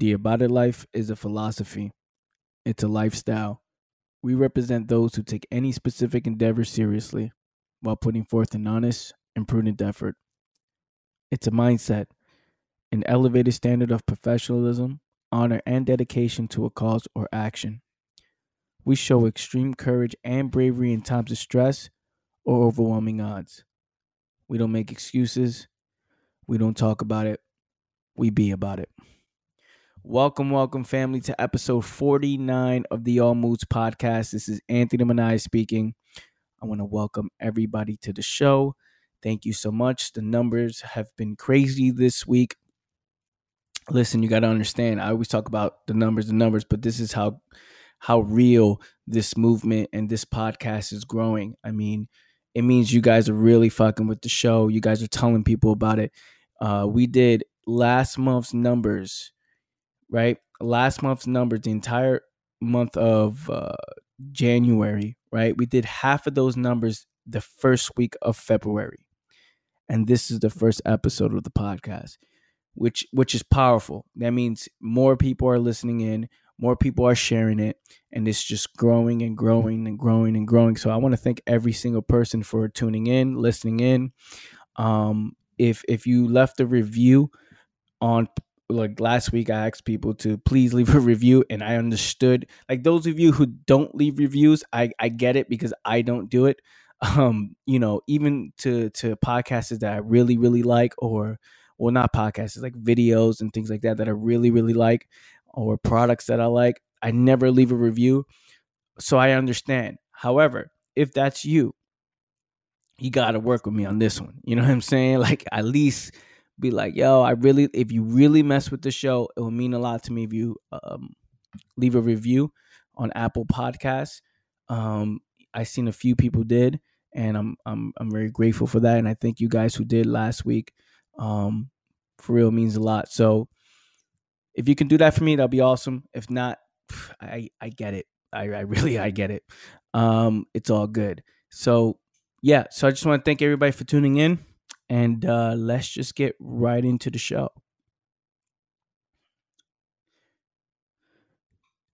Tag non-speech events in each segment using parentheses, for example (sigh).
The It Life is a philosophy, it's a lifestyle. We represent those who take any specific endeavor seriously while putting forth an honest and prudent effort. It's a mindset, an elevated standard of professionalism, honor, and dedication to a cause or action. We show extreme courage and bravery in times of stress or overwhelming odds. We don't make excuses. We don't talk about it. We be about it. Welcome, welcome, family, to episode 49 of the All Moods podcast. This is Anthony Manai speaking. I want to welcome everybody to the show. Thank you so much. The numbers have been crazy this week. Listen, you got to understand. I always talk about the numbers, the numbers, but this is how how real this movement and this podcast is growing. I mean, it means you guys are really fucking with the show. You guys are telling people about it. Uh, we did last month's numbers right? Last month's numbers, the entire month of uh, January, right? We did half of those numbers the first week of February. And this is the first episode of the podcast, which which is powerful. That means more people are listening in, more people are sharing it, and it's just growing and growing and growing and growing. So I want to thank every single person for tuning in, listening in. Um, if if you left a review on like last week I asked people to please leave a review and I understood like those of you who don't leave reviews I I get it because I don't do it. Um you know even to to podcasts that I really really like or well not podcasts like videos and things like that that I really really like or products that I like I never leave a review. So I understand. However if that's you you got to work with me on this one. You know what I'm saying? Like at least be like, yo, I really, if you really mess with the show, it will mean a lot to me if you um, leave a review on Apple Podcasts. Um, I seen a few people did, and I'm I'm I'm very grateful for that. And I thank you guys who did last week. Um, for real means a lot. So if you can do that for me, that'll be awesome. If not, I I get it. I, I really (laughs) I get it. Um, it's all good. So yeah, so I just want to thank everybody for tuning in and uh, let's just get right into the show.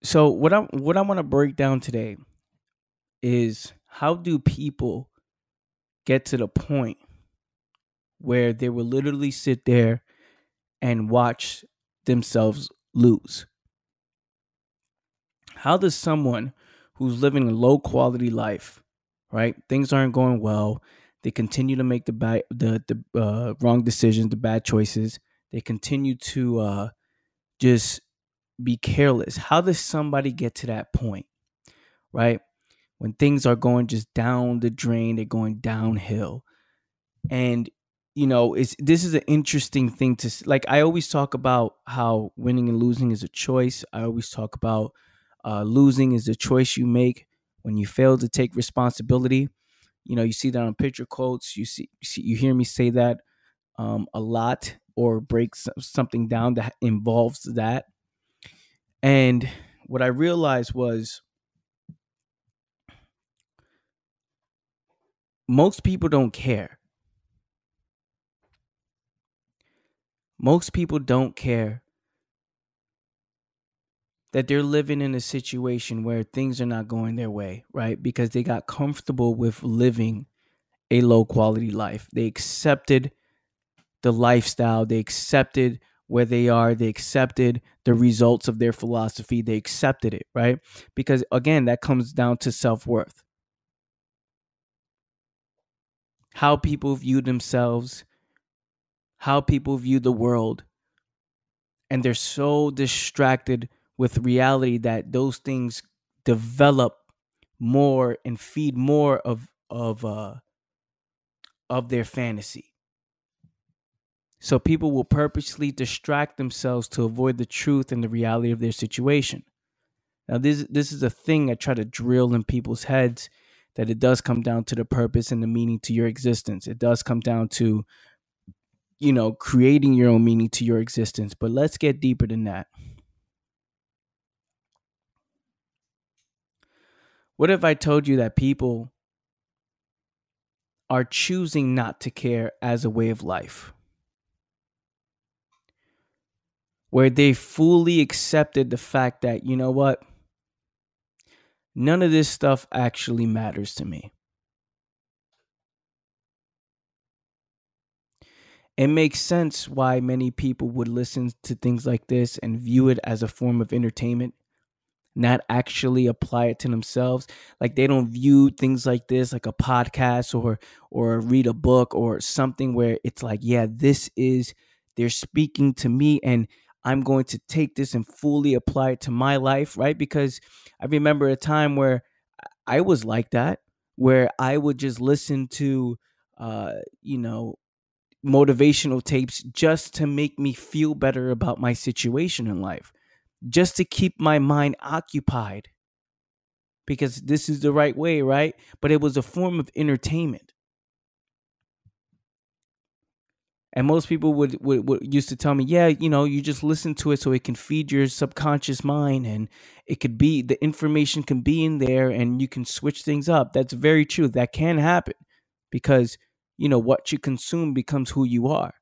So what I what I want to break down today is how do people get to the point where they will literally sit there and watch themselves lose? How does someone who's living a low quality life, right? Things aren't going well, they continue to make the bad, the the uh, wrong decisions, the bad choices. They continue to uh, just be careless. How does somebody get to that point, right? When things are going just down the drain, they're going downhill, and you know, it's this is an interesting thing to like. I always talk about how winning and losing is a choice. I always talk about uh, losing is a choice you make when you fail to take responsibility you know, you see that on picture quotes. You see, you, hear me say that um, a lot, or break something down that involves that. And what I realized was most people don't care. Most people don't care that they're living in a situation where things are not going their way, right? Because they got comfortable with living a low quality life. They accepted the lifestyle, they accepted where they are, they accepted the results of their philosophy, they accepted it, right? Because again, that comes down to self worth. How people view themselves, how people view the world. And they're so distracted with reality that those things develop more and feed more of of uh of their fantasy. So people will purposely distract themselves to avoid the truth and the reality of their situation. Now this this is a thing I try to drill in people's heads that it does come down to the purpose and the meaning to your existence. It does come down to you know creating your own meaning to your existence, but let's get deeper than that. What if I told you that people are choosing not to care as a way of life? where they fully accepted the fact that, you know what? None of this stuff actually matters to me. It makes sense why many people would listen to things like this and view it as a form of entertainment not actually apply it to themselves. Like they don't view things like this like a podcast or or read a book or something where it's like yeah this is they're speaking to me and i'm going to take this and fully apply it to my life right? Because i remember a time where i was like that where i would just listen to uh you know motivational tapes just to make me feel better about my situation in life just to keep my mind occupied because this is the right way, right? But it was a form of entertainment. And most people would, would, would used to tell me, yeah, you know, you just listen to it so it can feed your subconscious mind and it could be the information can be in there and you can switch things up. That's very true. That can happen because, you know, what you consume becomes who you are.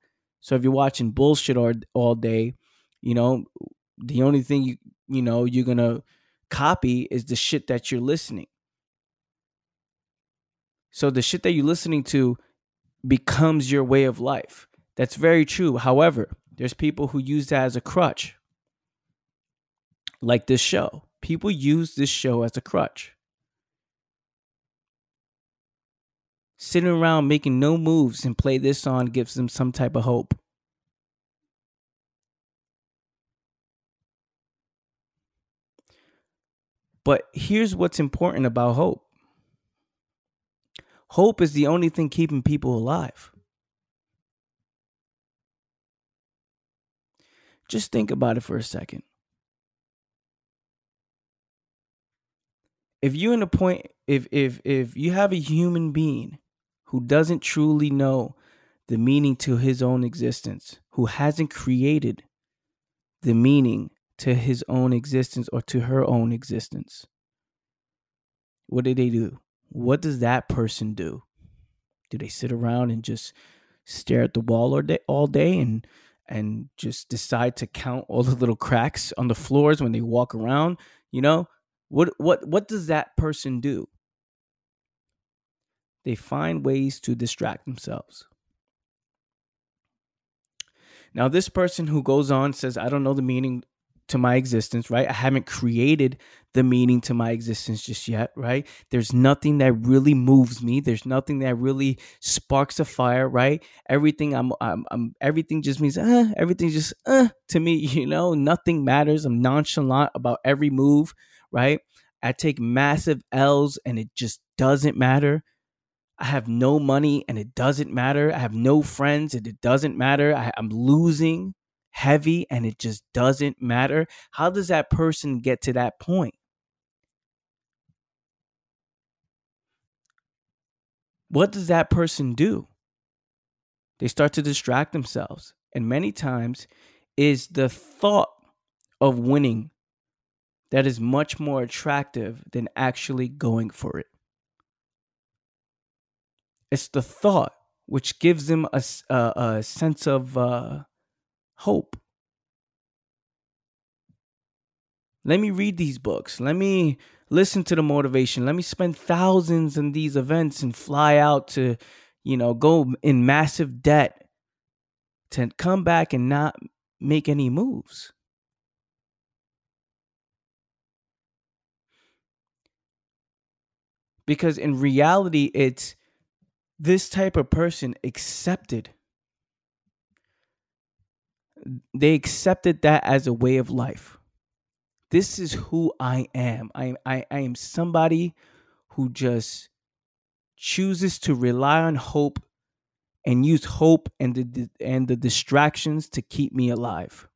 So if you're watching bullshit all, all day, you know, the only thing you you know you're gonna copy is the shit that you're listening. So the shit that you're listening to becomes your way of life. That's very true. However there's people who use that as a crutch. Like this show. People use this show as a crutch. Sitting around making no moves and play this song gives them some type of hope But here's what's important about hope hope is the only thing keeping people alive. Just think about it for a second. If you're in a point, if if if you have a human being who doesn't truly know the meaning to his own existence, who hasn't created the meaning to his own existence or to her own existence. What do they do? What does that person do? Do they sit around and just stare at the wall all day, all day and and just decide to count all the little cracks on the floors when they walk around? You know, what what what does that person do? They find ways to distract themselves. Now, this person who goes on says, I don't know the meaning to my existence, right? I haven't created the meaning to my existence just yet, right? There's nothing that really moves me. There's nothing that really sparks a fire, right? Everything I'm, I'm, I'm everything just means, uh, everything just, uh, to me, (laughs) you know, nothing matters. I'm nonchalant about every move, right? I take massive L's and it just doesn't matter. I have no money and it doesn't matter. I have no friends and it doesn't matter. I, I'm losing, heavy and it just doesn't matter? How does that person get to that point? What does that person do? They start to distract themselves. And many times is the thought of winning that is much more attractive than actually going for it. It's the thought which gives them a, a, a sense of uh, hope. Let me read these books. Let me listen to the motivation. Let me spend thousands in these events and fly out to, you know, go in massive debt to come back and not make any moves. Because in reality, it's this type of person accepted they accepted that as a way of life. This is who I am. I, I, I am somebody who just chooses to rely on hope and use hope and the and the distractions to keep me alive.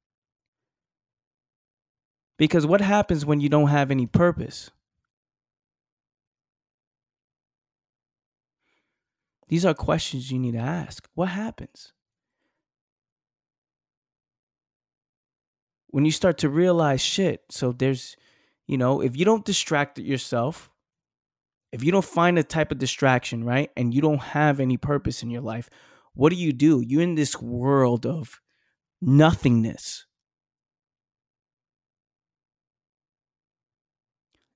Because what happens when you don't have any purpose? These are questions you need to ask. What happens? when you start to realize shit. So there's, you know, if you don't distract yourself, if you don't find a type of distraction, right, and you don't have any purpose in your life, what do you do? You're in this world of nothingness.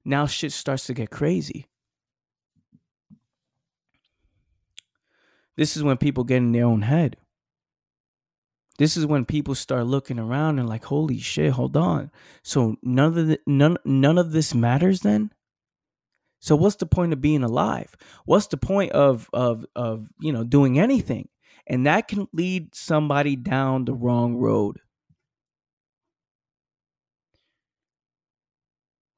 Now shit starts to get crazy. This is when people get in their own head. This is when people start looking around and like, holy shit, hold on. So none of the, none none of this matters then? So what's the point of being alive? What's the point of of of you know doing anything? And that can lead somebody down the wrong road.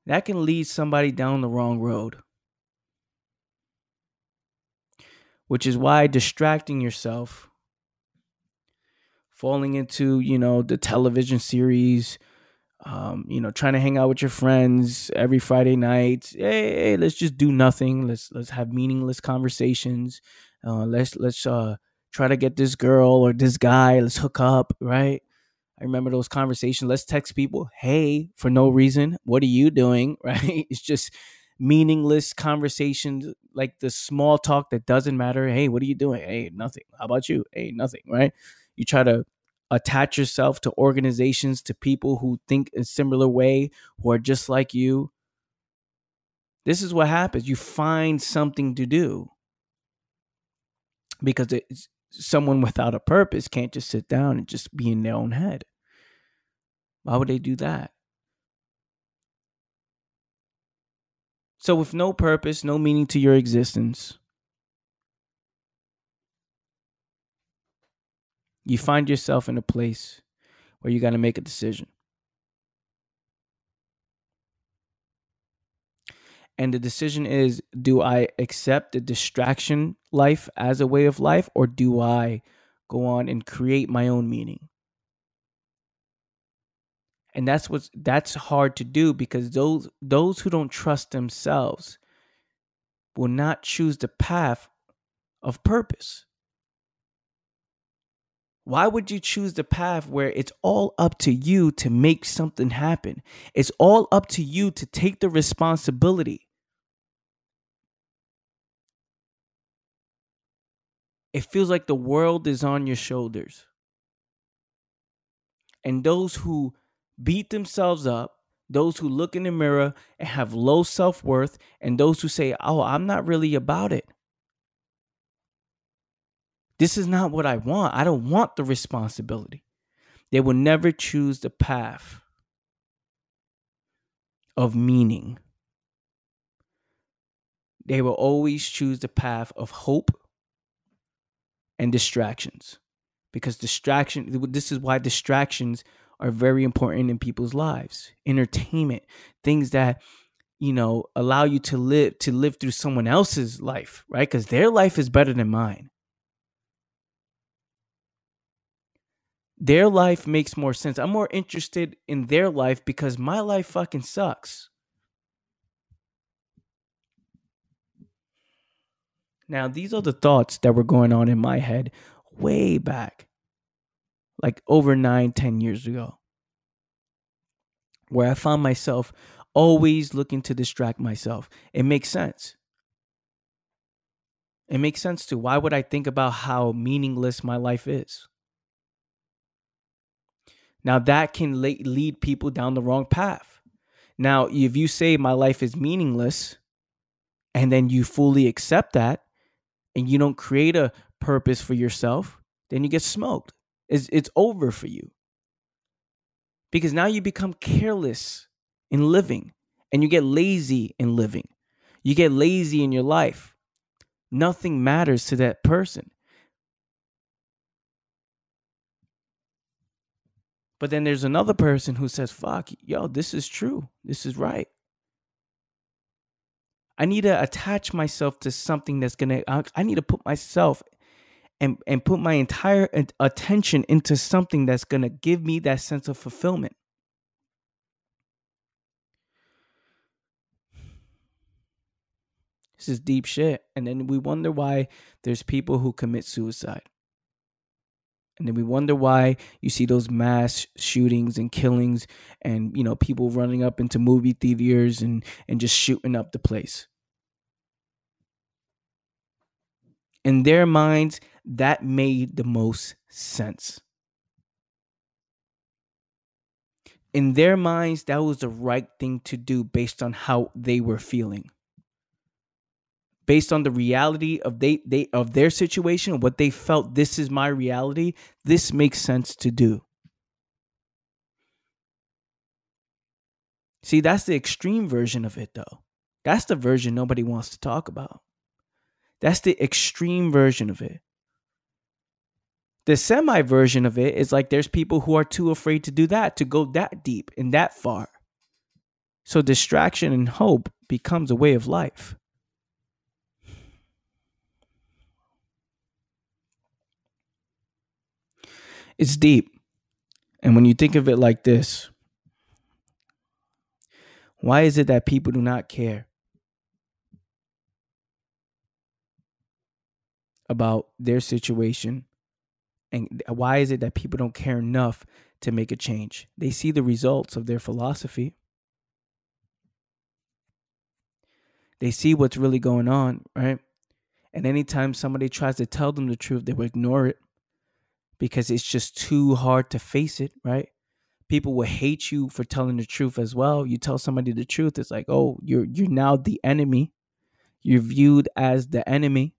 That can lead somebody down the wrong road. Which is why distracting yourself falling into you know the television series um, you know trying to hang out with your friends every friday night. Hey, hey let's just do nothing. Let's let's have meaningless conversations. Uh, let's let's uh, try to get this girl or this guy let's hook up right? I remember those conversations. Let's text people hey for no reason. What are you doing? (laughs) Right? It's just meaningless conversations like the small talk that doesn't matter. Hey what are you doing? Hey nothing. How about you? Hey nothing right you try to attach yourself to organizations, to people who think a similar way, who are just like you. This is what happens. You find something to do because someone without a purpose can't just sit down and just be in their own head. Why would they do that? So, with no purpose, no meaning to your existence, you find yourself in a place where you got to make a decision. And the decision is do I accept the distraction life as a way of life or do I go on and create my own meaning? And that's what's that's hard to do because those those who don't trust themselves will not choose the path of purpose. Why would you choose the path where it's all up to you to make something happen? It's all up to you to take the responsibility. It feels like the world is on your shoulders. And those who beat themselves up, those who look in the mirror and have low self worth, and those who say, Oh, I'm not really about it. This is not what I want. I don't want the responsibility. They will never choose the path of meaning. They will always choose the path of hope and distractions. Because distraction, this is why distractions are very important in people's lives. Entertainment, things that you know allow you to live to live through someone else's life, right? Because their life is better than mine. Their life makes more sense. I'm more interested in their life because my life fucking sucks. Now, these are the thoughts that were going on in my head way back, like over nine, ten years ago, where I found myself always looking to distract myself. It makes sense. It makes sense too. Why would I think about how meaningless my life is? Now that can lead people down the wrong path. Now, if you say my life is meaningless and then you fully accept that and you don't create a purpose for yourself, then you get smoked. It's, it's over for you. Because now you become careless in living and you get lazy in living. You get lazy in your life. Nothing matters to that person. But then there's another person who says, fuck, yo, this is true. This is right. I need to attach myself to something that's going to, uh, I need to put myself and, and put my entire attention into something that's going to give me that sense of fulfillment. This is deep shit. And then we wonder why there's people who commit suicide. And then we wonder why you see those mass shootings and killings and you know people running up into movie theaters and and just shooting up the place. In their minds, that made the most sense. in their minds that was the right thing to do based on how they were feeling based on the reality of they, they of their situation what they felt this is my reality this makes sense to do see that's the extreme version of it though that's the version nobody wants to talk about that's the extreme version of it the semi version of it is like there's people who are too afraid to do that, to go that deep and that far. So distraction and hope becomes a way of life. It's deep. And when you think of it like this, why is it that people do not care about their situation and why is it that people don't care enough to make a change? They see the results of their philosophy. They see what's really going on, right? And anytime somebody tries to tell them the truth, they will ignore it because it's just too hard to face it, right? People will hate you for telling the truth as well. You tell somebody the truth, it's like, oh, you're you're now the enemy. You're viewed as the enemy.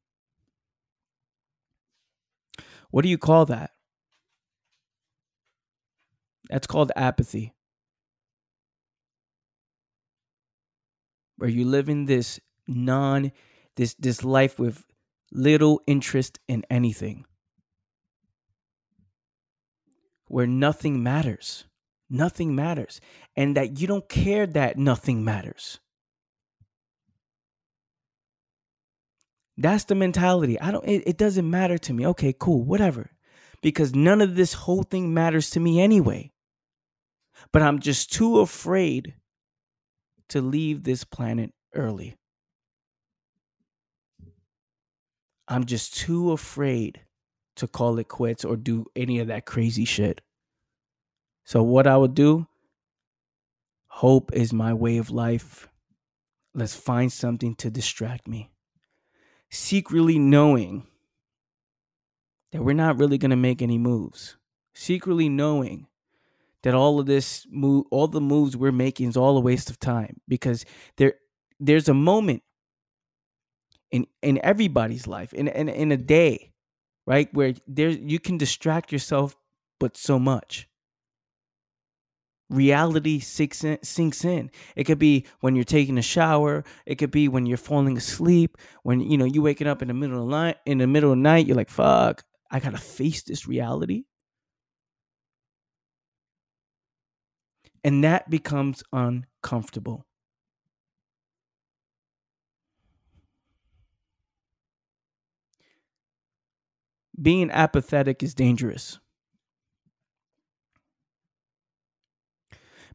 What do you call that? That's called apathy. Where you live in this non this this life with little interest in anything. Where nothing matters. Nothing matters. And that you don't care that nothing matters. That's the mentality. I don't it, it doesn't matter to me. Okay, cool, whatever. Because none of this whole thing matters to me anyway. But I'm just too afraid to leave this planet early. I'm just too afraid to call it quits or do any of that crazy shit. So, what I would do, hope is my way of life. Let's find something to distract me secretly knowing that we're not really going to make any moves, secretly knowing that all of this move, all the moves we're making is all a waste of time because there, there's a moment in in everybody's life in in, in a day, right, where there you can distract yourself, but so much reality sinks in, sinks in. It could be when you're taking a shower. It could be when you're falling asleep. When you know you waking up in the middle of night. In the middle of the night, you're like, "Fuck, I gotta face this reality," and that becomes uncomfortable. Being apathetic is dangerous.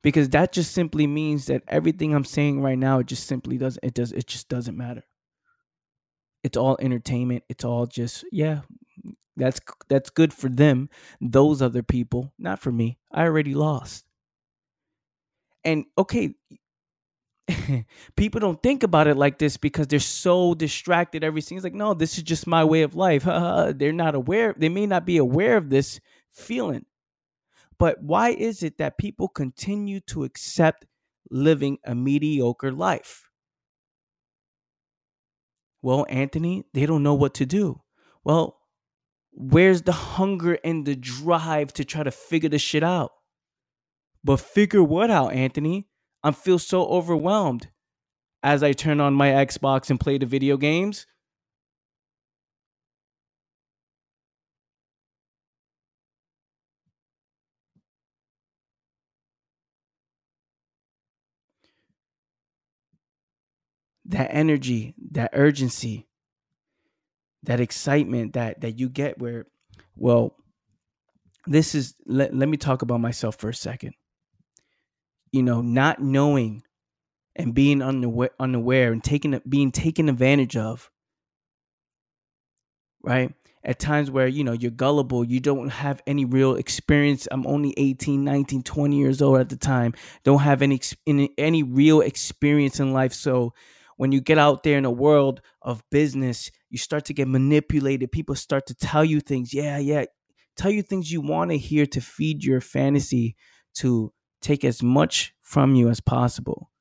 because that just simply means that everything I'm saying right now it just simply doesn't it does it just doesn't matter. It's all entertainment. It's all just yeah, that's that's good for them, those other people, not for me. I already lost. And okay, (laughs) people don't think about it like this because they're so distracted every single like no this is just my way of life (laughs) they're not aware they may not be aware of this feeling but why is it that people continue to accept living a mediocre life? Well, Anthony, they don't know what to do. Well, where's the hunger and the drive to try to figure this shit out? But figure what out, Anthony? I feel so overwhelmed as I turn on my Xbox and play the video games. that energy, that urgency, that excitement that that you get where well this is let, let me talk about myself for a second. You know, not knowing and being unaware, unaware and taking being taken advantage of right at times where you know you're gullible you don't have any real experience i'm only 18 19 20 years old at the time don't have any any real experience in life so when you get out there in a world of business, you start to get manipulated. People start to tell you things. Yeah, yeah. Tell you things you want to hear to feed your fantasy to take as much from you as possible,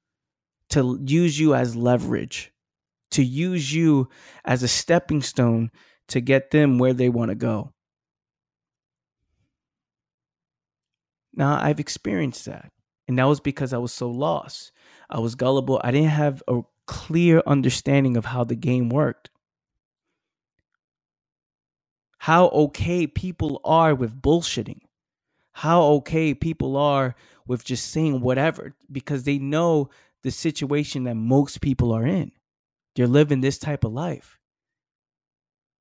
to use you as leverage, to use you as a stepping stone to get them where they want to go. Now, I've experienced that. And that was because I was so lost. I was gullible. I didn't have a clear understanding of how the game worked. How okay people are with bullshitting. How okay people are with just saying whatever because they know the situation that most people are in. They're living this type of life.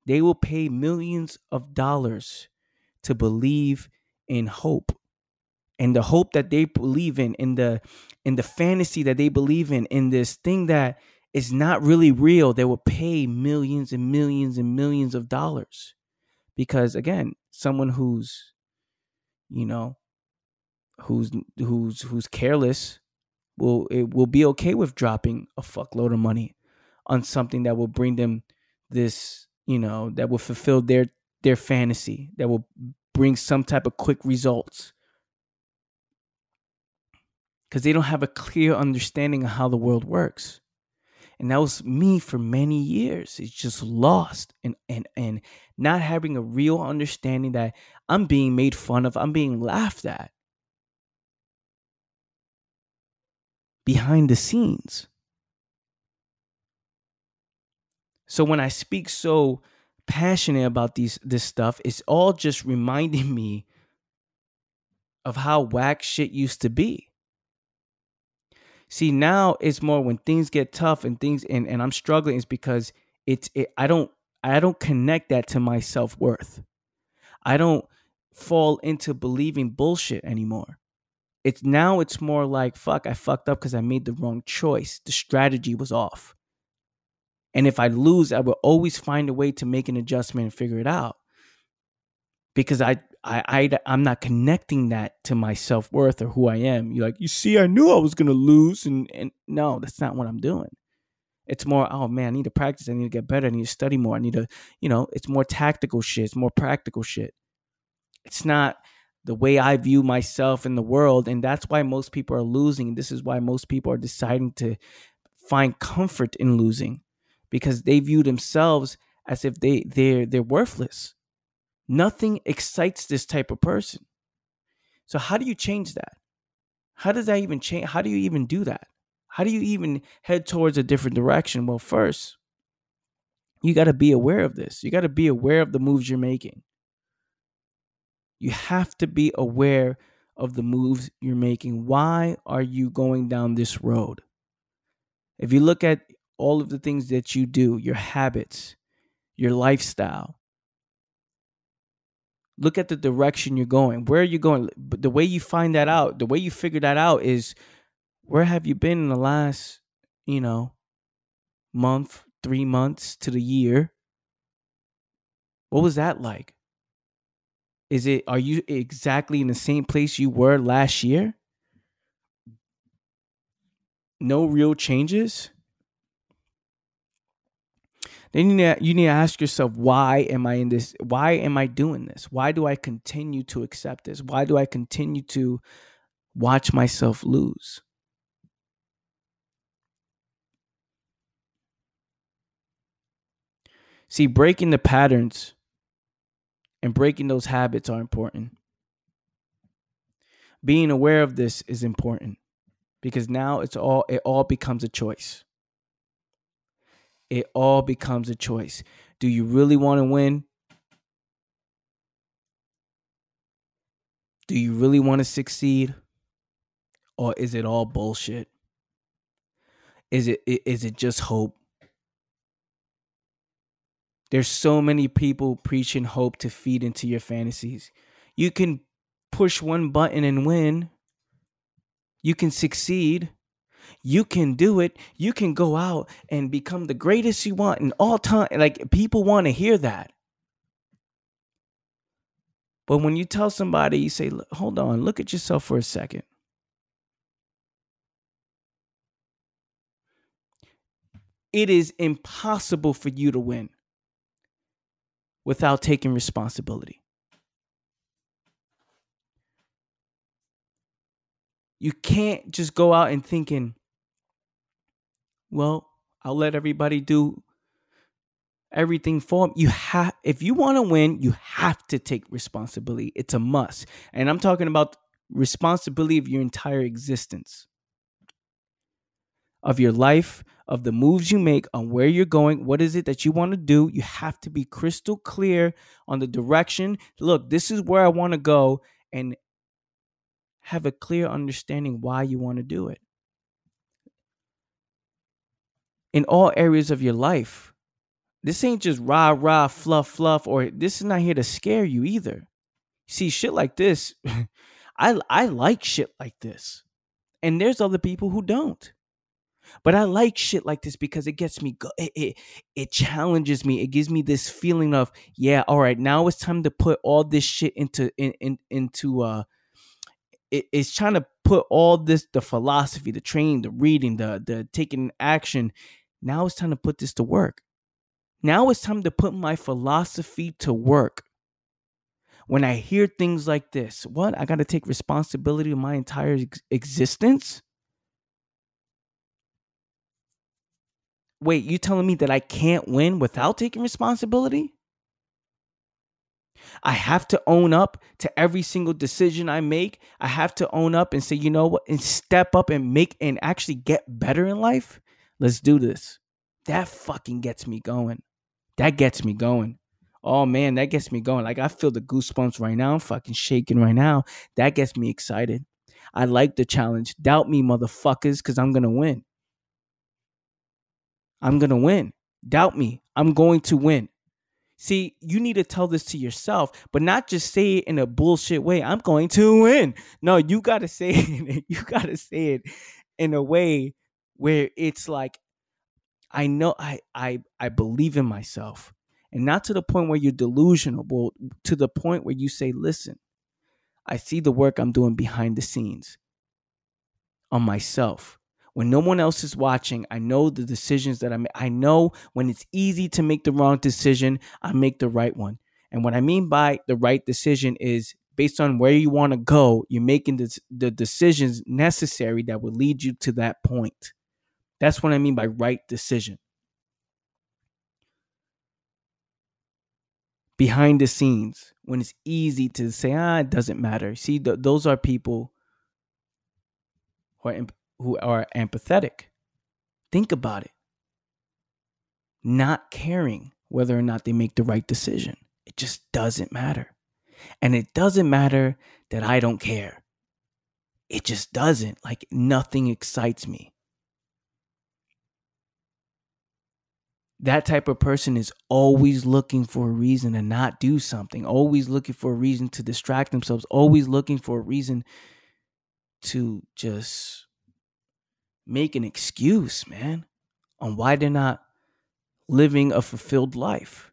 They will pay millions of dollars to believe in hope and the hope that they believe in in the in the fantasy that they believe in in this thing that is not really real they will pay millions and millions and millions of dollars because again someone who's you know who's who's who's careless will it will be okay with dropping a fuckload of money on something that will bring them this you know that will fulfill their their fantasy that will bring some type of quick results because they don't have a clear understanding of how the world works. And that was me for many years. It's just lost and and and not having a real understanding that I'm being made fun of, I'm being laughed at behind the scenes. So when I speak so passionate about these this stuff, it's all just reminding me of how whack shit used to be. See, now it's more when things get tough and things and, and I'm struggling is because it's it, I don't I don't connect that to my self-worth. I don't fall into believing bullshit anymore. It's now it's more like fuck, I fucked up because I made the wrong choice. The strategy was off. And if I lose, I will always find a way to make an adjustment and figure it out. Because I I, I I'm not connecting that to my self worth or who I am. You're like, you see, I knew I was gonna lose, and and no, that's not what I'm doing. It's more, oh man, I need to practice. I need to get better. I need to study more. I need to, you know, it's more tactical shit. It's more practical shit. It's not the way I view myself in the world, and that's why most people are losing. This is why most people are deciding to find comfort in losing, because they view themselves as if they they're they're worthless Nothing excites this type of person. So how do you change that? How does that even change? How do you even do that? How do you even head towards a different direction? Well, first, you got to be aware of this. You got to be aware of the moves you're making. You have to be aware of the moves you're making. Why are you going down this road? If you look at all of the things that you do, your habits, your lifestyle, look at the direction you're going. Where are you going? But the way you find that out, the way you figure that out is where have you been in the last, you know, month, three months to the year? What was that like? Is it are you exactly in the same place you were last year? No real changes? Then you need, to, you need to ask yourself why am i in this why am i doing this? Why do i continue to accept this? Why do i continue to watch myself lose? See breaking the patterns and breaking those habits are important. Being aware of this is important because now it's all it all becomes a choice it all becomes a choice. Do you really want to win? Do you really want to succeed? Or is it all bullshit? Is it is it just hope? There's so many people preaching hope to feed into your fantasies. You can push one button and win. You can succeed. You can do it. You can go out and become the greatest you want in all time. Like people want to hear that. But when you tell somebody, you say, hold on, look at yourself for a second. It is impossible for you to win without taking responsibility. You can't just go out and thinking, well, I'll let everybody do everything for. You have if you want to win, you have to take responsibility. It's a must. And I'm talking about responsibility of your entire existence. Of your life, of the moves you make, on where you're going, what is it that you want to do? You have to be crystal clear on the direction. Look, this is where I want to go and have a clear understanding why you want to do it. In all areas of your life, this ain't just rah rah fluff fluff or this is not here to scare you either. See shit like this, (laughs) I I like shit like this. And there's other people who don't. But I like shit like this because it gets me go it, it it challenges me. It gives me this feeling of, yeah, all right, now it's time to put all this shit into in, in into uh it, it's trying to put all this the philosophy, the training, the reading, the the taking action. Now it's time to put this to work. Now it's time to put my philosophy to work. When I hear things like this, what? I got to take responsibility of my entire ex- existence? Wait, you telling me that I can't win without taking responsibility? I have to own up to every single decision I make. I have to own up and say, you know what, and step up and make and actually get better in life. Let's do this. That fucking gets me going that gets me going. Oh man, that gets me going. Like I feel the goosebumps right now. I'm fucking shaking right now. That gets me excited. I like the challenge. Doubt me, motherfuckers, because I'm gonna win. I'm gonna win. Doubt me. I'm going to win. See, you need to tell this to yourself, but not just say it in a bullshit way. I'm going to win. No, you gotta say (laughs) it. You gotta say it in a way where it's like I know I I I believe in myself. And not to the point where you're delusional, but to the point where you say, listen, I see the work I'm doing behind the scenes on myself. When no one else is watching, I know the decisions that I make. I know when it's easy to make the wrong decision, I make the right one. And what I mean by the right decision is based on where you want to go, you're making the, the decisions necessary that will lead you to that point. That's what I mean by right decision. Behind the scenes, when it's easy to say, ah, it doesn't matter. See, th- those are people who are, who are empathetic. Think about it. Not caring whether or not they make the right decision. It just doesn't matter. And it doesn't matter that I don't care. It just doesn't. Like nothing excites me. that type of person is always looking for a reason to not do something, always looking for a reason to distract themselves, always looking for a reason to just make an excuse, man, on why they're not living a fulfilled life.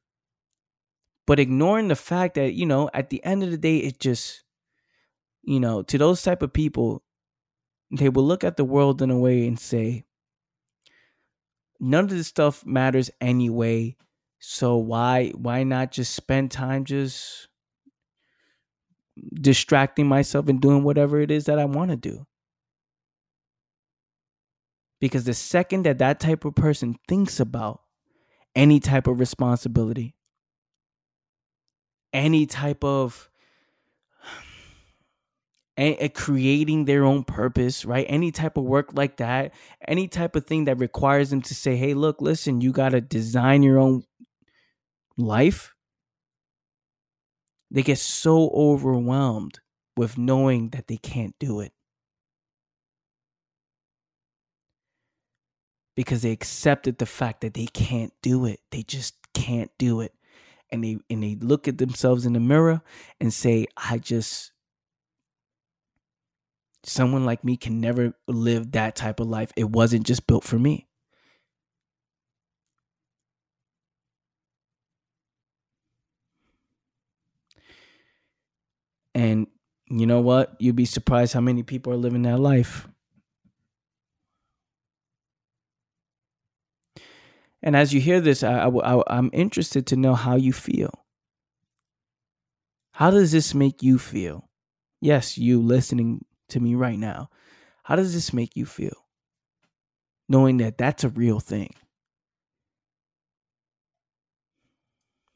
But ignoring the fact that, you know, at the end of the day, it just, you know, to those type of people, they will look at the world in a way and say, none of this stuff matters anyway. So why why not just spend time just distracting myself and doing whatever it is that I want to do? Because the second that that type of person thinks about any type of responsibility, any type of (sighs) creating their own purpose, right? Any type of work like that, any type of thing that requires them to say, hey, look, listen, you got to design your own life. They get so overwhelmed with knowing that they can't do it. Because they accepted the fact that they can't do it. They just can't do it. And they and they look at themselves in the mirror and say, I just someone like me can never live that type of life. It wasn't just built for me. And you know what? You'd be surprised how many people are living that life. And as you hear this, I, I, I'm interested to know how you feel. How does this make you feel? Yes, you listening to me right now. How does this make you feel? Knowing that that's a real thing.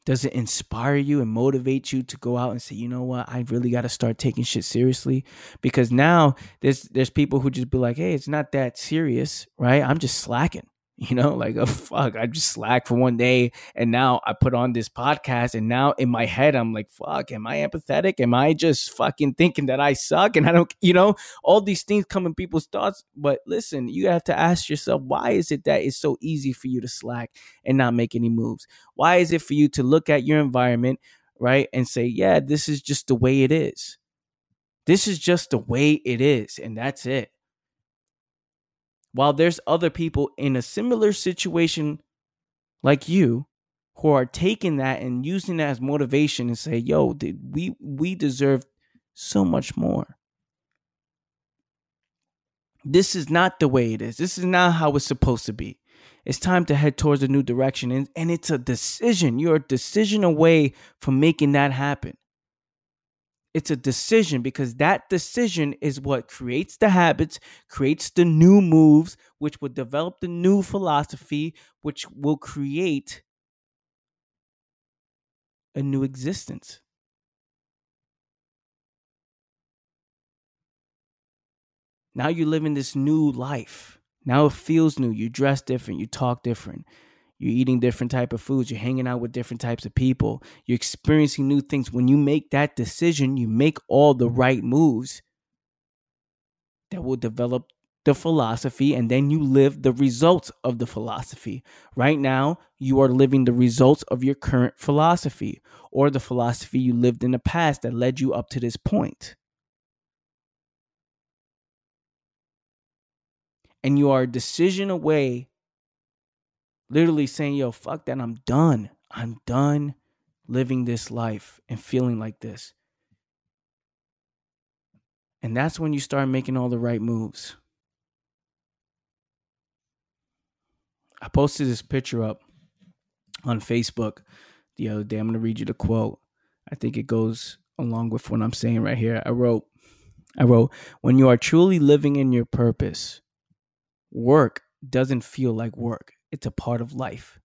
Does it inspire you and motivate you to go out and say, you know what, I really got to start taking shit seriously? Because now there's there's people who just be like, hey, it's not that serious, right? I'm just slacking. You know like oh fuck i just slack for one day and now i put on this podcast and now in my head i'm like fuck am i empathetic? Am i just fucking thinking that i suck and i don't you know? All these things come in people's thoughts but listen you have to ask yourself why is it that it's so easy for you to slack and not make any moves? Why is it for you to look at your environment right and say yeah this is just the way it is. This is just the way it is and that's it while there's other people in a similar situation like you who are taking that and using that as motivation and say, "Yo, dude, we we deserve so much more." This is not the way it is. This is not how it's supposed to be. It's time to head towards a new direction and, and it's a decision. You're a decision away from making that happen. It's a decision because that decision is what creates the habits, creates the new moves, which will develop the new philosophy, which will create a new existence. Now you live in this new life. Now it feels new. You dress different, you talk different, you're eating different type of foods. You're hanging out with different types of people. You're experiencing new things. When you make that decision you make all the right moves that will develop the philosophy and then you live the results of the philosophy. Right now you are living the results of your current philosophy or the philosophy you lived in the past that led you up to this point. And you are a decision away literally saying, yo, fuck that. I'm done. I'm done living this life and feeling like this. And that's when you start making all the right moves. I posted this picture up on Facebook the other day. I'm going to read you the quote. I think it goes along with what I'm saying right here. I wrote, I wrote, when you are truly living in your purpose, work doesn't feel like work. It's a part of life.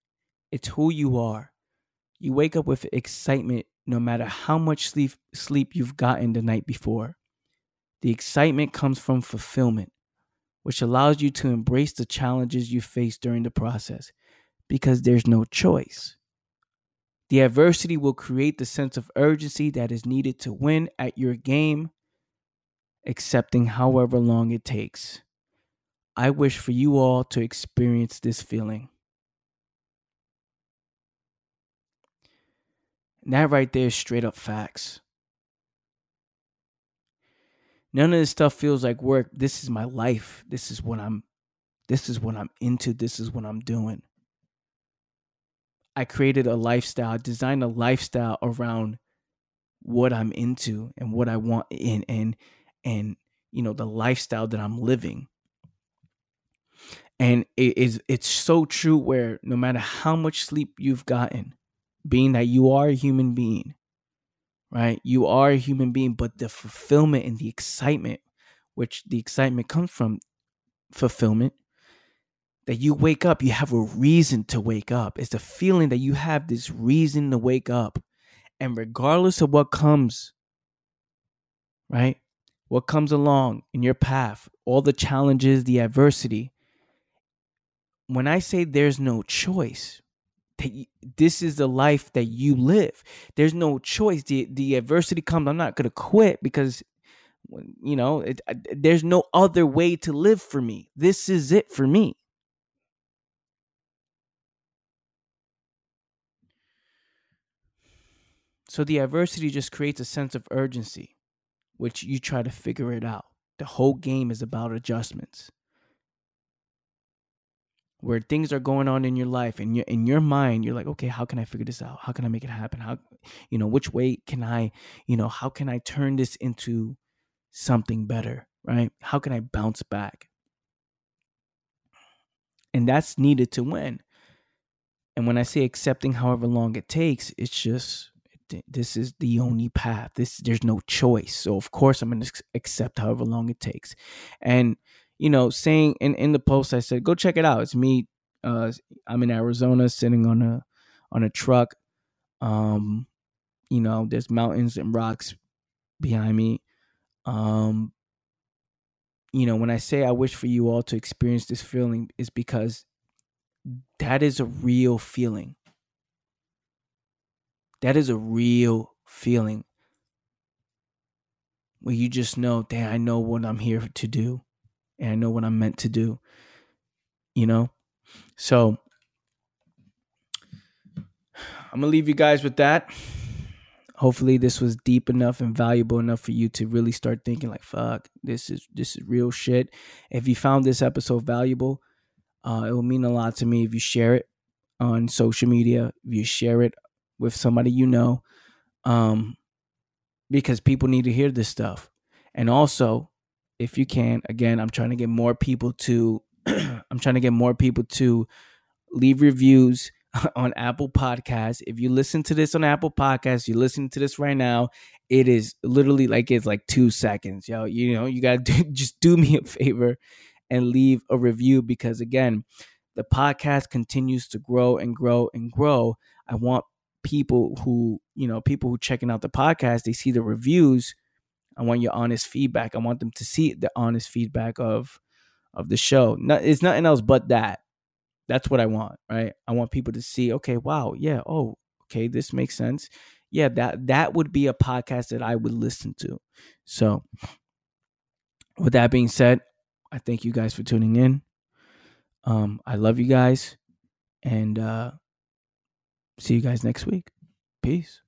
It's who you are. You wake up with excitement no matter how much sleep, sleep you've gotten the night before. The excitement comes from fulfillment, which allows you to embrace the challenges you face during the process because there's no choice. The adversity will create the sense of urgency that is needed to win at your game, accepting however long it takes. I wish for you all to experience this feeling. And that right there is straight up facts. None of this stuff feels like work. This is my life. This is what I'm this is what I'm into. This is what I'm doing. I created a lifestyle, designed a lifestyle around what I'm into and what I want and and and you know the lifestyle that I'm living and it is it's so true where no matter how much sleep you've gotten being that you are a human being right? You are a human being but the fulfillment and the excitement which the excitement comes from fulfillment that you wake up you have a reason to wake up. It's the feeling that you have this reason to wake up. And regardless of what comes right? What comes along in your path all the challenges the adversity when I say there's no choice, that this is the life that you live. There's no choice. The the adversity comes. I'm not gonna quit because you know it, there's no other way to live for me. This is it for me. So the adversity just creates a sense of urgency, which you try to figure it out. The whole game is about adjustments where things are going on in your life and you're in your mind you're like okay how can i figure this out how can i make it happen how you know which way can i you know how can i turn this into something better right how can i bounce back and that's needed to win and when i say accepting however long it takes it's just this is the only path. This there's no choice. So of course I'm gonna accept however long it takes. And you know, saying in in the post I said, go check it out. It's me. Uh, I'm in Arizona, sitting on a on a truck. Um, you know, there's mountains and rocks behind me. Um, you know, when I say I wish for you all to experience this feeling, is because that is a real feeling. That is a real feeling where you just know, damn, I know what I'm here to do and I know what I'm meant to do. You know? So I'm gonna leave you guys with that. Hopefully this was deep enough and valuable enough for you to really start thinking like fuck, this is this is real shit. If you found this episode valuable, uh, it will mean a lot to me if you share it on social media, if you share it with somebody you know. Um because people need to hear this stuff. And also, if you can, again, I'm trying to get more people to (clears throat) I'm trying to get more people to leave reviews (laughs) on Apple Podcasts. If you listen to this on Apple Podcasts, you're listening to this right now. It is literally like it's like two seconds, yo. You know, you gotta do, (laughs) just do me a favor and leave a review because again, the podcast continues to grow and grow and grow. I want people who you know people who checking out the podcast they see the reviews i want your honest feedback. I want them to see the honest feedback of of the show. It's nothing else but that. That's what i want right? I want people to see okay wow yeah oh okay this makes sense. Yeah that that would be a podcast that i would listen to. So with that being said i thank you guys for tuning in. Um i love you guys and uh See you guys next week. Peace.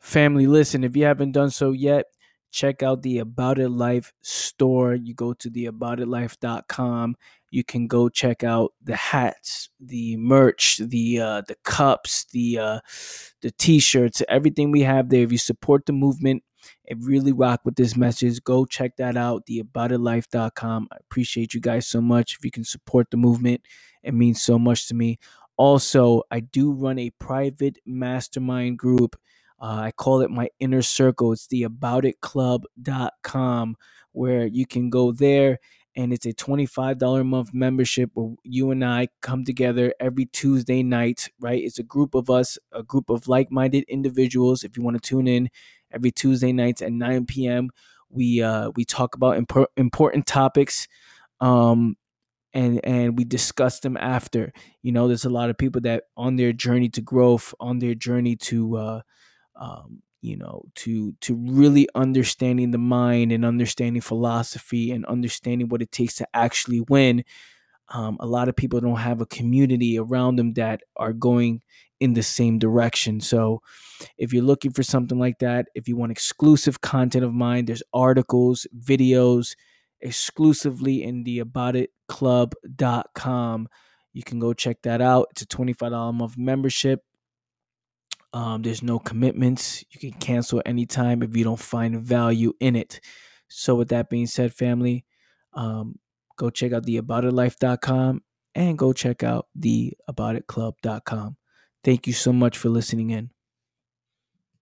Family, listen, if you haven't done so yet, check out the About It Life store. You go to the aboutitlife.com. You can go check out the hats, the merch, the uh, the cups, the uh, the t-shirts, everything we have there. If you support the movement and really rock with this message, go check that out, the aboutitlife.com. I appreciate you guys so much. If you can support the movement, it means so much to me. Also, I do run a private mastermind group. Uh, I call it my inner circle. It's the aboutitclub.com where you can go there and it's a $25 a month membership where you and I come together every Tuesday night, right? It's a group of us, a group of like minded individuals. If you want to tune in, every Tuesday nights at 9 p.m. We uh, we talk about imp- important topics, um, and and we discuss them after. You know, there's a lot of people that on their journey to growth, on their journey to, uh, um, you know, to to really understanding the mind and understanding philosophy and understanding what it takes to actually win. Um, a lot of people don't have a community around them that are going in the same direction. So, if you're looking for something like that, if you want exclusive content of mine, there's articles, videos exclusively in the aboutitclub.com. You can go check that out. It's a $25 a month membership. Um, there's no commitments. You can cancel anytime if you don't find value in it. So, with that being said, family, um, go check out the aboutitlife.com and go check out the aboutitclub.com. Thank you so much for listening in.